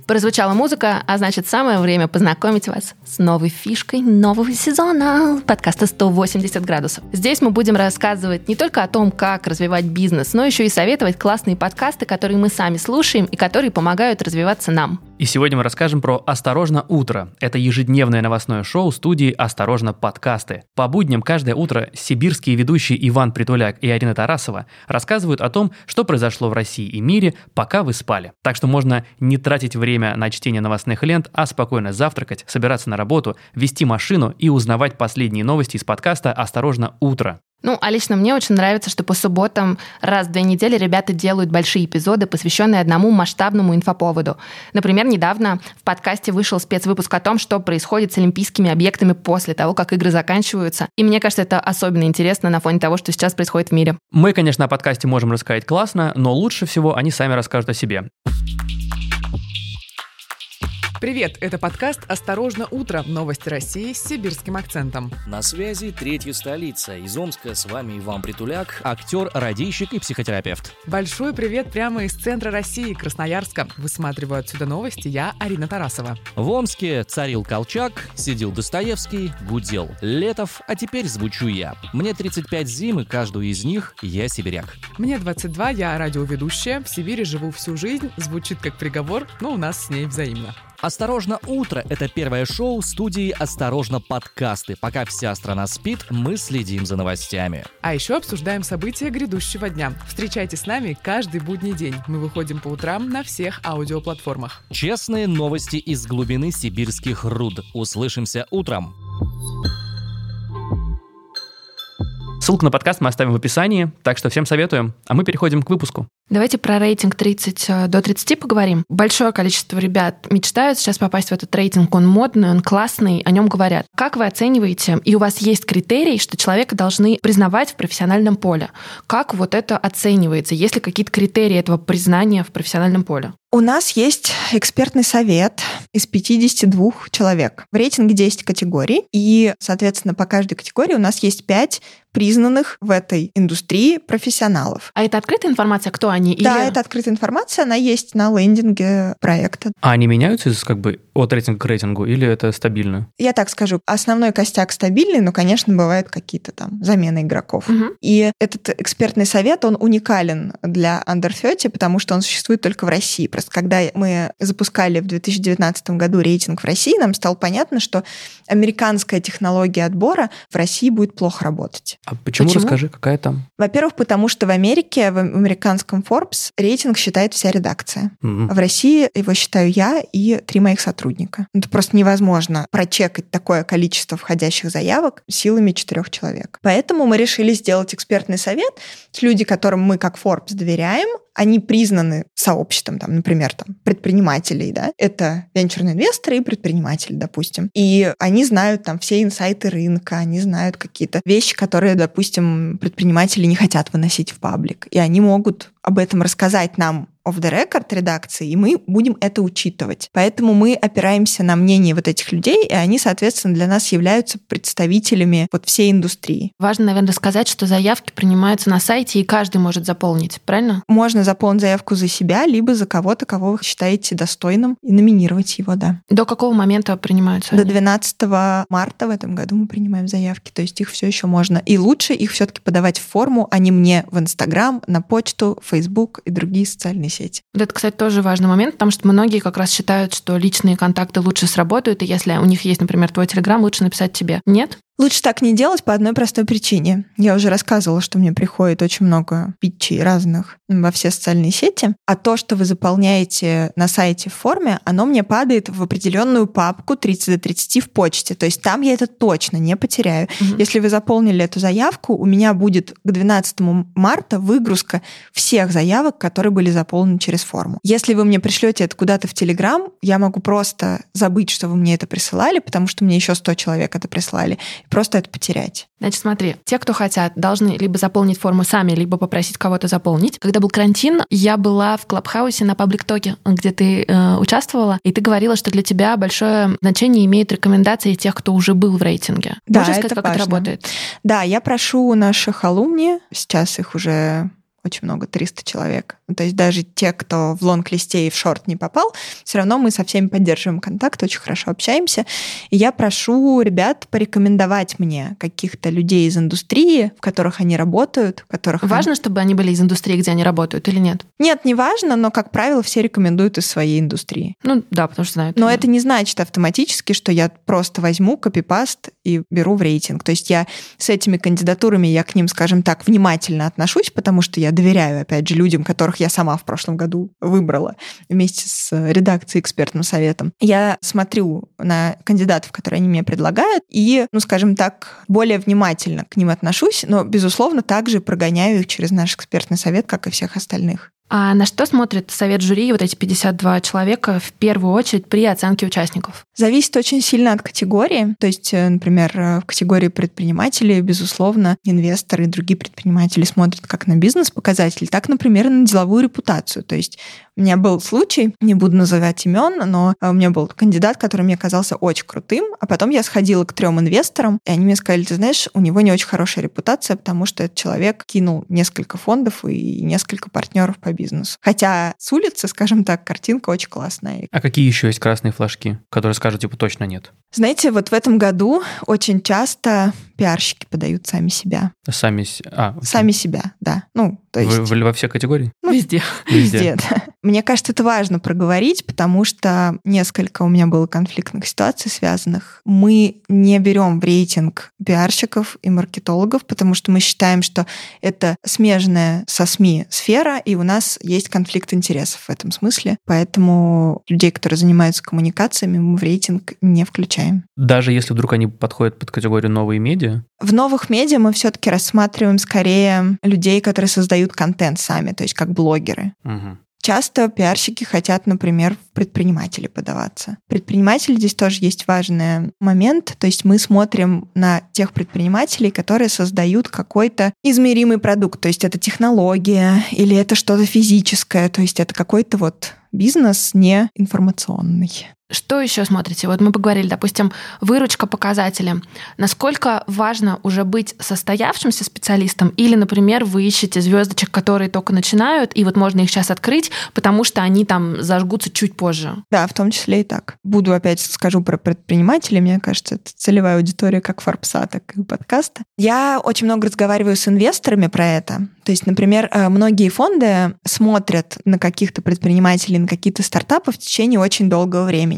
Прозвучала музыка, а значит, самое время познакомить вас с новой фишкой нового сезона подкаста «180 градусов». Здесь мы будем рассказывать не только о том, как развивать бизнес, но еще и советовать классные подкасты, которые мы сами слушаем и которые помогают развиваться нам. И сегодня мы расскажем про «Осторожно, утро». Это ежедневное новостное шоу студии «Осторожно, подкасты». По будням каждое утро сибирские ведущие Иван Притуляк и Арина Тарасова рассказывают о том, что произошло в России и мире, пока вы спали. Так что можно не тратить время на чтение новостных лент, а спокойно завтракать, собираться на работу, вести машину и узнавать последние новости из подкаста «Осторожно, утро». Ну, а лично мне очень нравится, что по субботам раз в две недели ребята делают большие эпизоды, посвященные одному масштабному инфоповоду. Например, недавно в подкасте вышел спецвыпуск о том, что происходит с олимпийскими объектами после того, как игры заканчиваются. И мне кажется, это особенно интересно на фоне того, что сейчас происходит в мире. Мы, конечно, о подкасте можем рассказать классно, но лучше всего они сами расскажут о себе. Привет, это подкаст «Осторожно, утро. Новости России с сибирским акцентом». На связи третья столица. Из Омска с вами Иван Притуляк, актер, радийщик и психотерапевт. Большой привет прямо из центра России, Красноярска. Высматриваю отсюда новости я, Арина Тарасова. В Омске царил Колчак, сидел Достоевский, гудел Летов, а теперь звучу я. Мне 35 зим, и каждую из них я сибиряк. Мне 22, я радиоведущая. В Сибири живу всю жизнь. Звучит как приговор, но у нас с ней взаимно. «Осторожно, утро» — это первое шоу студии «Осторожно, подкасты». Пока вся страна спит, мы следим за новостями. А еще обсуждаем события грядущего дня. Встречайте с нами каждый будний день. Мы выходим по утрам на всех аудиоплатформах. Честные новости из глубины сибирских руд. Услышимся утром. Ссылку на подкаст мы оставим в описании, так что всем советуем. А мы переходим к выпуску. Давайте про рейтинг 30 э, до 30 поговорим. Большое количество ребят мечтают сейчас попасть в этот рейтинг. Он модный, он классный, о нем говорят. Как вы оцениваете, и у вас есть критерий, что человека должны признавать в профессиональном поле? Как вот это оценивается? Есть ли какие-то критерии этого признания в профессиональном поле? У нас есть экспертный совет из 52 человек. В рейтинге 10 категорий, и, соответственно, по каждой категории у нас есть 5 признанных в этой индустрии профессионалов. А это открытая информация, кто они? Да, Или... это открытая информация, она есть на лендинге проекта. А они меняются как бы от рейтинга к рейтингу или это стабильно? Я так скажу, основной костяк стабильный, но, конечно, бывают какие-то там замены игроков. Угу. И этот экспертный совет, он уникален для Under 30, потому что он существует только в России. Просто когда мы запускали в 2019 году рейтинг в России, нам стало понятно, что американская технология отбора в России будет плохо работать. А почему? Почему? Расскажи, какая там? Во-первых, потому что в Америке, в американском Forbes, рейтинг считает вся редакция. А в России его считаю я и три моих сотрудника. Это просто невозможно прочекать такое количество входящих заявок силами четырех человек. Поэтому мы решили сделать экспертный совет. Люди, которым мы как Forbes доверяем, они признаны сообществом, там, например, там, предпринимателей, да, это венчурные инвесторы и предприниматели, допустим. И они знают там все инсайты рынка, они знают какие-то вещи, которые, допустим, предприниматели не хотят выносить в паблик. И они могут об этом рассказать нам off the record редакции, и мы будем это учитывать. Поэтому мы опираемся на мнение вот этих людей, и они, соответственно, для нас являются представителями вот всей индустрии. Важно, наверное, сказать, что заявки принимаются на сайте, и каждый может заполнить, правильно? Можно заполнить заявку за себя, либо за кого-то, кого вы считаете достойным, и номинировать его, да. До какого момента принимаются? До они? 12 марта в этом году мы принимаем заявки, то есть их все еще можно. И лучше их все-таки подавать в форму, а не мне в Инстаграм, на почту, Facebook и другие социальные сети. Вот Это, кстати, тоже важный момент, потому что многие как раз считают, что личные контакты лучше сработают, и если у них есть, например, твой телеграм, лучше написать тебе. Нет? Лучше так не делать по одной простой причине. Я уже рассказывала, что мне приходит очень много питчей разных во все социальные сети, а то, что вы заполняете на сайте в форме, оно мне падает в определенную папку 30 до 30 в почте. То есть там я это точно не потеряю. Угу. Если вы заполнили эту заявку, у меня будет к 12 марта выгрузка всех заявок, которые были заполнены через форму. Если вы мне пришлете это куда-то в Телеграм, я могу просто забыть, что вы мне это присылали, потому что мне еще 100 человек это прислали, и просто это потерять. Значит, смотри, те, кто хотят, должны либо заполнить форму сами, либо попросить кого-то заполнить. Когда был карантин, я была в Клабхаусе на паблик-токе, где ты э, участвовала, и ты говорила, что для тебя большое значение имеют рекомендации тех, кто уже был в рейтинге. Да, Можешь это сказать, важно. как это работает? Да, я прошу наших алумни, сейчас их уже очень много, 300 человек. То есть даже те, кто в лонг-листе и в шорт не попал, все равно мы со всеми поддерживаем контакт, очень хорошо общаемся. И я прошу ребят порекомендовать мне каких-то людей из индустрии, в которых они работают, в которых... Важно, они... чтобы они были из индустрии, где они работают, или нет? Нет, не важно, но, как правило, все рекомендуют из своей индустрии. Ну да, потому что знают. Но это не значит автоматически, что я просто возьму копипаст и беру в рейтинг. То есть я с этими кандидатурами, я к ним, скажем так, внимательно отношусь, потому что я доверяю, опять же, людям, которых я сама в прошлом году выбрала вместе с редакцией экспертным советом. Я смотрю на кандидатов, которые они мне предлагают, и, ну, скажем так, более внимательно к ним отношусь, но, безусловно, также прогоняю их через наш экспертный совет, как и всех остальных. А на что смотрит совет жюри, вот эти 52 человека, в первую очередь при оценке участников? Зависит очень сильно от категории. То есть, э, например, э, в категории предпринимателей, безусловно, инвесторы и другие предприниматели смотрят как на бизнес-показатель, так, например, на деловую репутацию. То есть у меня был случай, не буду называть имен, но э, у меня был кандидат, который мне казался очень крутым, а потом я сходила к трем инвесторам, и они мне сказали, ты знаешь, у него не очень хорошая репутация, потому что этот человек кинул несколько фондов и несколько партнеров по бизнесу. Хотя с улицы, скажем так, картинка очень классная. А какие еще есть красные флажки, которые скажут, типа, точно нет? Знаете, вот в этом году очень часто пиарщики подают сами себя. Сами, а, сами себя, да. Ну, то есть... В, во все категории? Ну, везде. Везде, везде да. Мне кажется, это важно проговорить, потому что несколько у меня было конфликтных ситуаций связанных. Мы не берем в рейтинг пиарщиков и маркетологов, потому что мы считаем, что это смежная со СМИ сфера, и у нас есть конфликт интересов в этом смысле. Поэтому людей, которые занимаются коммуникациями, мы в рейтинг не включаем. Даже если вдруг они подходят под категорию новые медиа? В новых медиа мы все-таки рассматриваем скорее людей, которые создают контент сами, то есть как блогеры. Угу. Часто пиарщики хотят, например, в предприниматели подаваться. Предприниматели здесь тоже есть важный момент. То есть мы смотрим на тех предпринимателей, которые создают какой-то измеримый продукт. То есть это технология или это что-то физическое. То есть это какой-то вот бизнес не информационный. Что еще смотрите? Вот мы поговорили, допустим, выручка показателя. Насколько важно уже быть состоявшимся специалистом или, например, вы ищете звездочек, которые только начинают, и вот можно их сейчас открыть, потому что они там зажгутся чуть позже? Да, в том числе и так. Буду опять скажу про предпринимателей. Мне кажется, это целевая аудитория как Форбса, так и подкаста. Я очень много разговариваю с инвесторами про это. То есть, например, э, многие фонды смотрят на каких-то предпринимателей, на какие-то стартапы в течение очень долгого времени.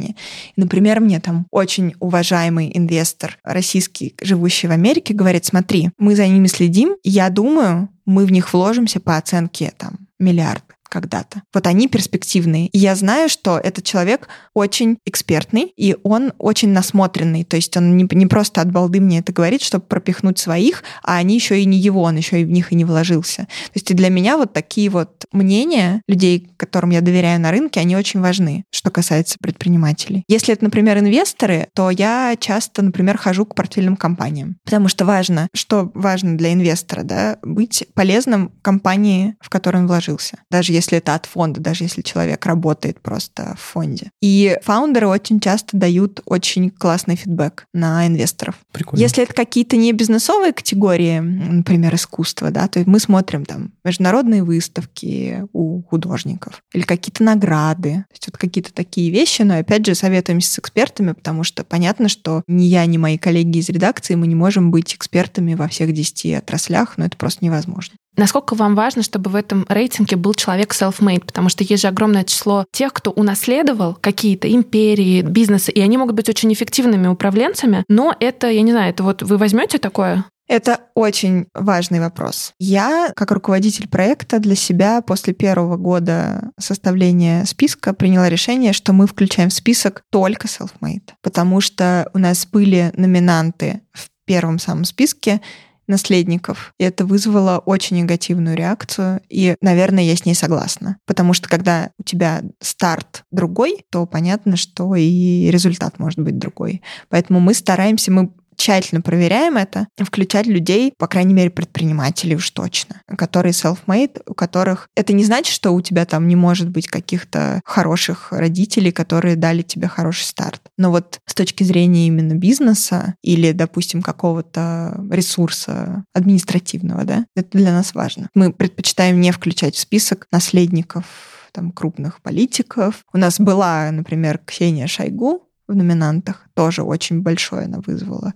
Например, мне там очень уважаемый инвестор российский, живущий в Америке, говорит, смотри, мы за ними следим, я думаю, мы в них вложимся по оценке там миллиард когда-то. Вот они перспективные. И я знаю, что этот человек очень экспертный, и он очень насмотренный. То есть он не, не просто от балды мне это говорит, чтобы пропихнуть своих, а они еще и не его, он еще и в них и не вложился. То есть и для меня вот такие вот мнения людей, которым я доверяю на рынке, они очень важны, что касается предпринимателей. Если это, например, инвесторы, то я часто, например, хожу к портфельным компаниям, потому что важно, что важно для инвестора, да, быть полезным компании, в которой он вложился. Даже если это от фонда, даже если человек работает просто в фонде. И фаундеры очень часто дают очень классный фидбэк на инвесторов. Прикольно. Если это какие-то не бизнесовые категории, например, искусство, да, то мы смотрим там международные выставки у художников или какие-то награды, то есть вот какие-то такие вещи, но опять же советуемся с экспертами, потому что понятно, что ни я, ни мои коллеги из редакции, мы не можем быть экспертами во всех 10 отраслях, но это просто невозможно. Насколько вам важно, чтобы в этом рейтинге был человек self-made? Потому что есть же огромное число тех, кто унаследовал какие-то империи, бизнесы, и они могут быть очень эффективными управленцами, но это, я не знаю, это вот вы возьмете такое? Это очень важный вопрос. Я, как руководитель проекта, для себя после первого года составления списка приняла решение, что мы включаем в список только self-made, потому что у нас были номинанты в первом самом списке наследников. И это вызвало очень негативную реакцию. И, наверное, я с ней согласна. Потому что когда у тебя старт другой, то понятно, что и результат может быть другой. Поэтому мы стараемся, мы тщательно проверяем это, включать людей, по крайней мере, предпринимателей уж точно, которые self-made, у которых... Это не значит, что у тебя там не может быть каких-то хороших родителей, которые дали тебе хороший старт. Но вот с точки зрения именно бизнеса или, допустим, какого-то ресурса административного, да, это для нас важно. Мы предпочитаем не включать в список наследников там, крупных политиков. У нас была, например, Ксения Шойгу, в номинантах. Тоже очень большой она вызвала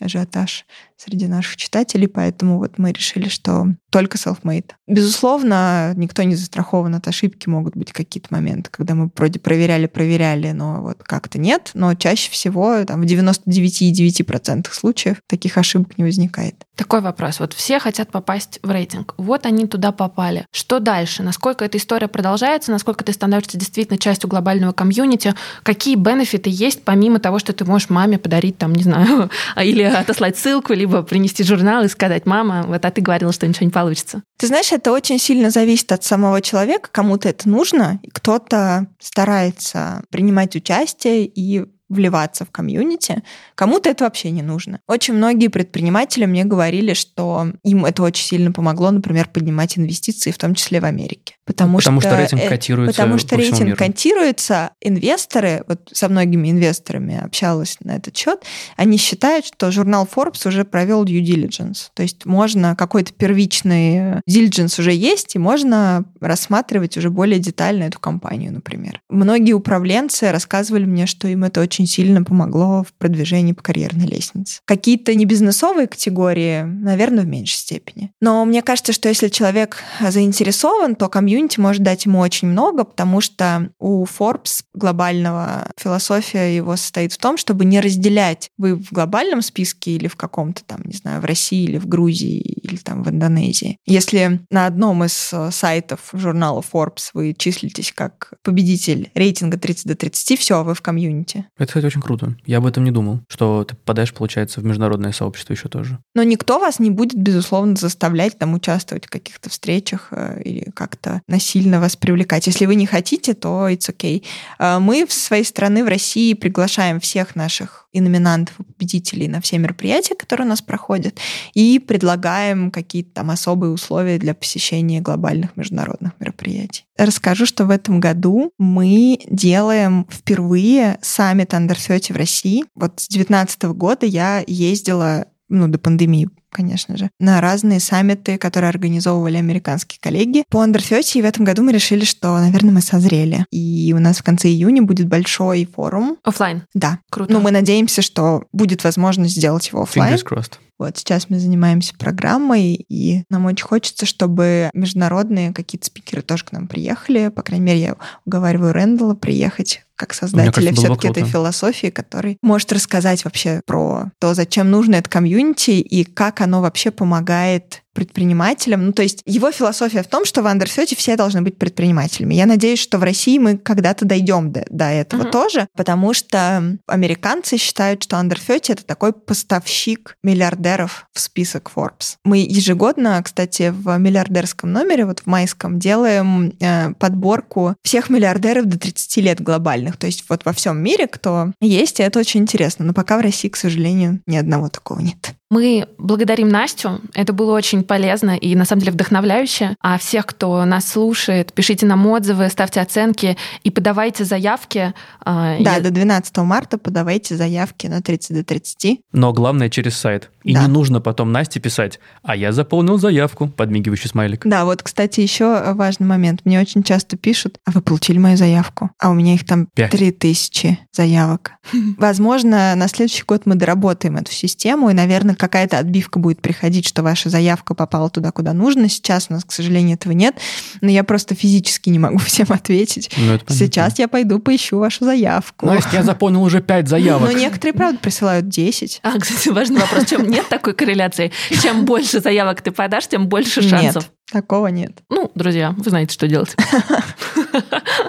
ажиотаж среди наших читателей, поэтому вот мы решили, что только self-made. Безусловно, никто не застрахован от ошибки, могут быть какие-то моменты, когда мы вроде проверяли-проверяли, но вот как-то нет, но чаще всего там, в 99,9% случаев таких ошибок не возникает. Такой вопрос. Вот все хотят попасть в рейтинг. Вот они туда попали. Что дальше? Насколько эта история продолжается? Насколько ты становишься действительно частью глобального комьюнити? Какие бенефиты есть, помимо того, что ты можешь маме подарить, там, не знаю, или отослать ссылку, либо принести журнал и сказать, мама, вот а ты говорила, что ничего не получится. Ты знаешь, это очень сильно зависит от самого человека, кому-то это нужно, кто-то старается принимать участие и вливаться в комьюнити, кому-то это вообще не нужно. Очень многие предприниматели мне говорили, что им это очень сильно помогло, например, поднимать инвестиции, в том числе в Америке. Потому, потому что, что рейтинг э, котируется. Потому что рейтинг миру. котируется. Инвесторы, вот со многими инвесторами общалась на этот счет, они считают, что журнал Forbes уже провел due diligence. То есть можно какой-то первичный diligence уже есть, и можно рассматривать уже более детально эту компанию, например. Многие управленцы рассказывали мне, что им это очень сильно помогло в продвижении по карьерной лестнице. Какие-то не бизнесовые категории, наверное, в меньшей степени. Но мне кажется, что если человек заинтересован, то комьюнити может дать ему очень много, потому что у Forbes глобального философия его состоит в том, чтобы не разделять вы в глобальном списке или в каком-то там, не знаю, в России или в Грузии или там в Индонезии. Если на одном из э, сайтов журнала Forbes вы числитесь как победитель рейтинга 30 до 30, все, вы в комьюнити. Кстати, очень круто. Я об этом не думал, что ты попадаешь, получается, в международное сообщество еще тоже. Но никто вас не будет, безусловно, заставлять там участвовать в каких-то встречах э, или как-то насильно вас привлекать. Если вы не хотите, то it's okay. А, мы в своей страны, в России, приглашаем всех наших и номинантов, и победителей на все мероприятия, которые у нас проходят, и предлагаем какие-то там особые условия для посещения глобальных международных мероприятий. Расскажу, что в этом году мы делаем впервые саммит Under 30 в России. Вот с 2019 года я ездила ну, до пандемии конечно же, на разные саммиты, которые организовывали американские коллеги. По Under 30 и в этом году мы решили, что, наверное, мы созрели. И у нас в конце июня будет большой форум. Оффлайн? Да. Круто. Ну, мы надеемся, что будет возможность сделать его офлайн. Fingers crossed. Вот сейчас мы занимаемся программой, и нам очень хочется, чтобы международные какие-то спикеры тоже к нам приехали. По крайней мере, я уговариваю Рэндала приехать как создателя все-таки этой философии, который может рассказать вообще про то, зачем нужно это комьюнити и как оно вообще помогает предпринимателям. Ну, то есть его философия в том, что в Under 30 все должны быть предпринимателями. Я надеюсь, что в России мы когда-то дойдем до, до этого uh-huh. тоже, потому что американцы считают, что Under 30 это такой поставщик миллиардеров в список Forbes. Мы ежегодно, кстати, в миллиардерском номере, вот в майском, делаем э, подборку всех миллиардеров до 30 лет глобальных. То есть вот во всем мире, кто есть, и это очень интересно. Но пока в России, к сожалению, ни одного такого нет. Мы благодарим Настю. Это было очень полезно и, на самом деле, вдохновляюще. А всех, кто нас слушает, пишите нам отзывы, ставьте оценки и подавайте заявки. А, да, Я... до 12 марта подавайте заявки на 30 до 30. Но главное через сайт. И да. не нужно потом Насте писать, а я заполнил заявку, подмигивающий смайлик. Да, вот, кстати, еще важный момент. Мне очень часто пишут, а вы получили мою заявку? А у меня их там 3000 заявок. Возможно, на следующий год мы доработаем эту систему, и, наверное, какая-то отбивка будет приходить, что ваша заявка попала туда, куда нужно. Сейчас у нас, к сожалению, этого нет, но я просто физически не могу всем ответить. Ну. Сейчас я пойду поищу вашу заявку. Настя, я заполнил уже пять заявок. Но некоторые, правда, присылают 10. А, кстати, важный вопрос. Чем нет такой корреляции? Чем больше заявок ты подашь, тем больше шансов. Нет, такого нет. Ну, друзья, вы знаете, что делать.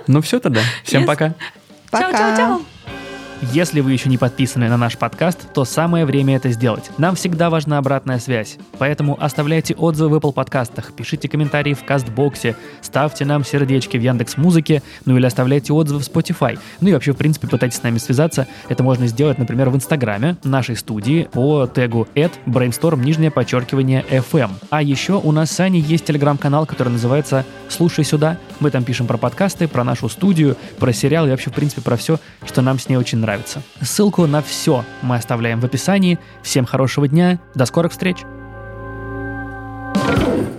Ну все тогда. Всем пока. Пока. Чао-чао-чао. Если вы еще не подписаны на наш подкаст, то самое время это сделать. Нам всегда важна обратная связь. Поэтому оставляйте отзывы в Apple подкастах, пишите комментарии в Кастбоксе, ставьте нам сердечки в Яндекс Музыке, ну или оставляйте отзывы в Spotify. Ну и вообще, в принципе, пытайтесь с нами связаться. Это можно сделать, например, в Инстаграме нашей студии по тегу at brainstorm нижнее подчеркивание FM. А еще у нас с Аней есть телеграм-канал, который называется «Слушай сюда». Мы там пишем про подкасты, про нашу студию, про сериалы и вообще, в принципе, про все, что нам с ней очень нравится. Ссылку на все мы оставляем в описании. Всем хорошего дня, до скорых встреч! thank you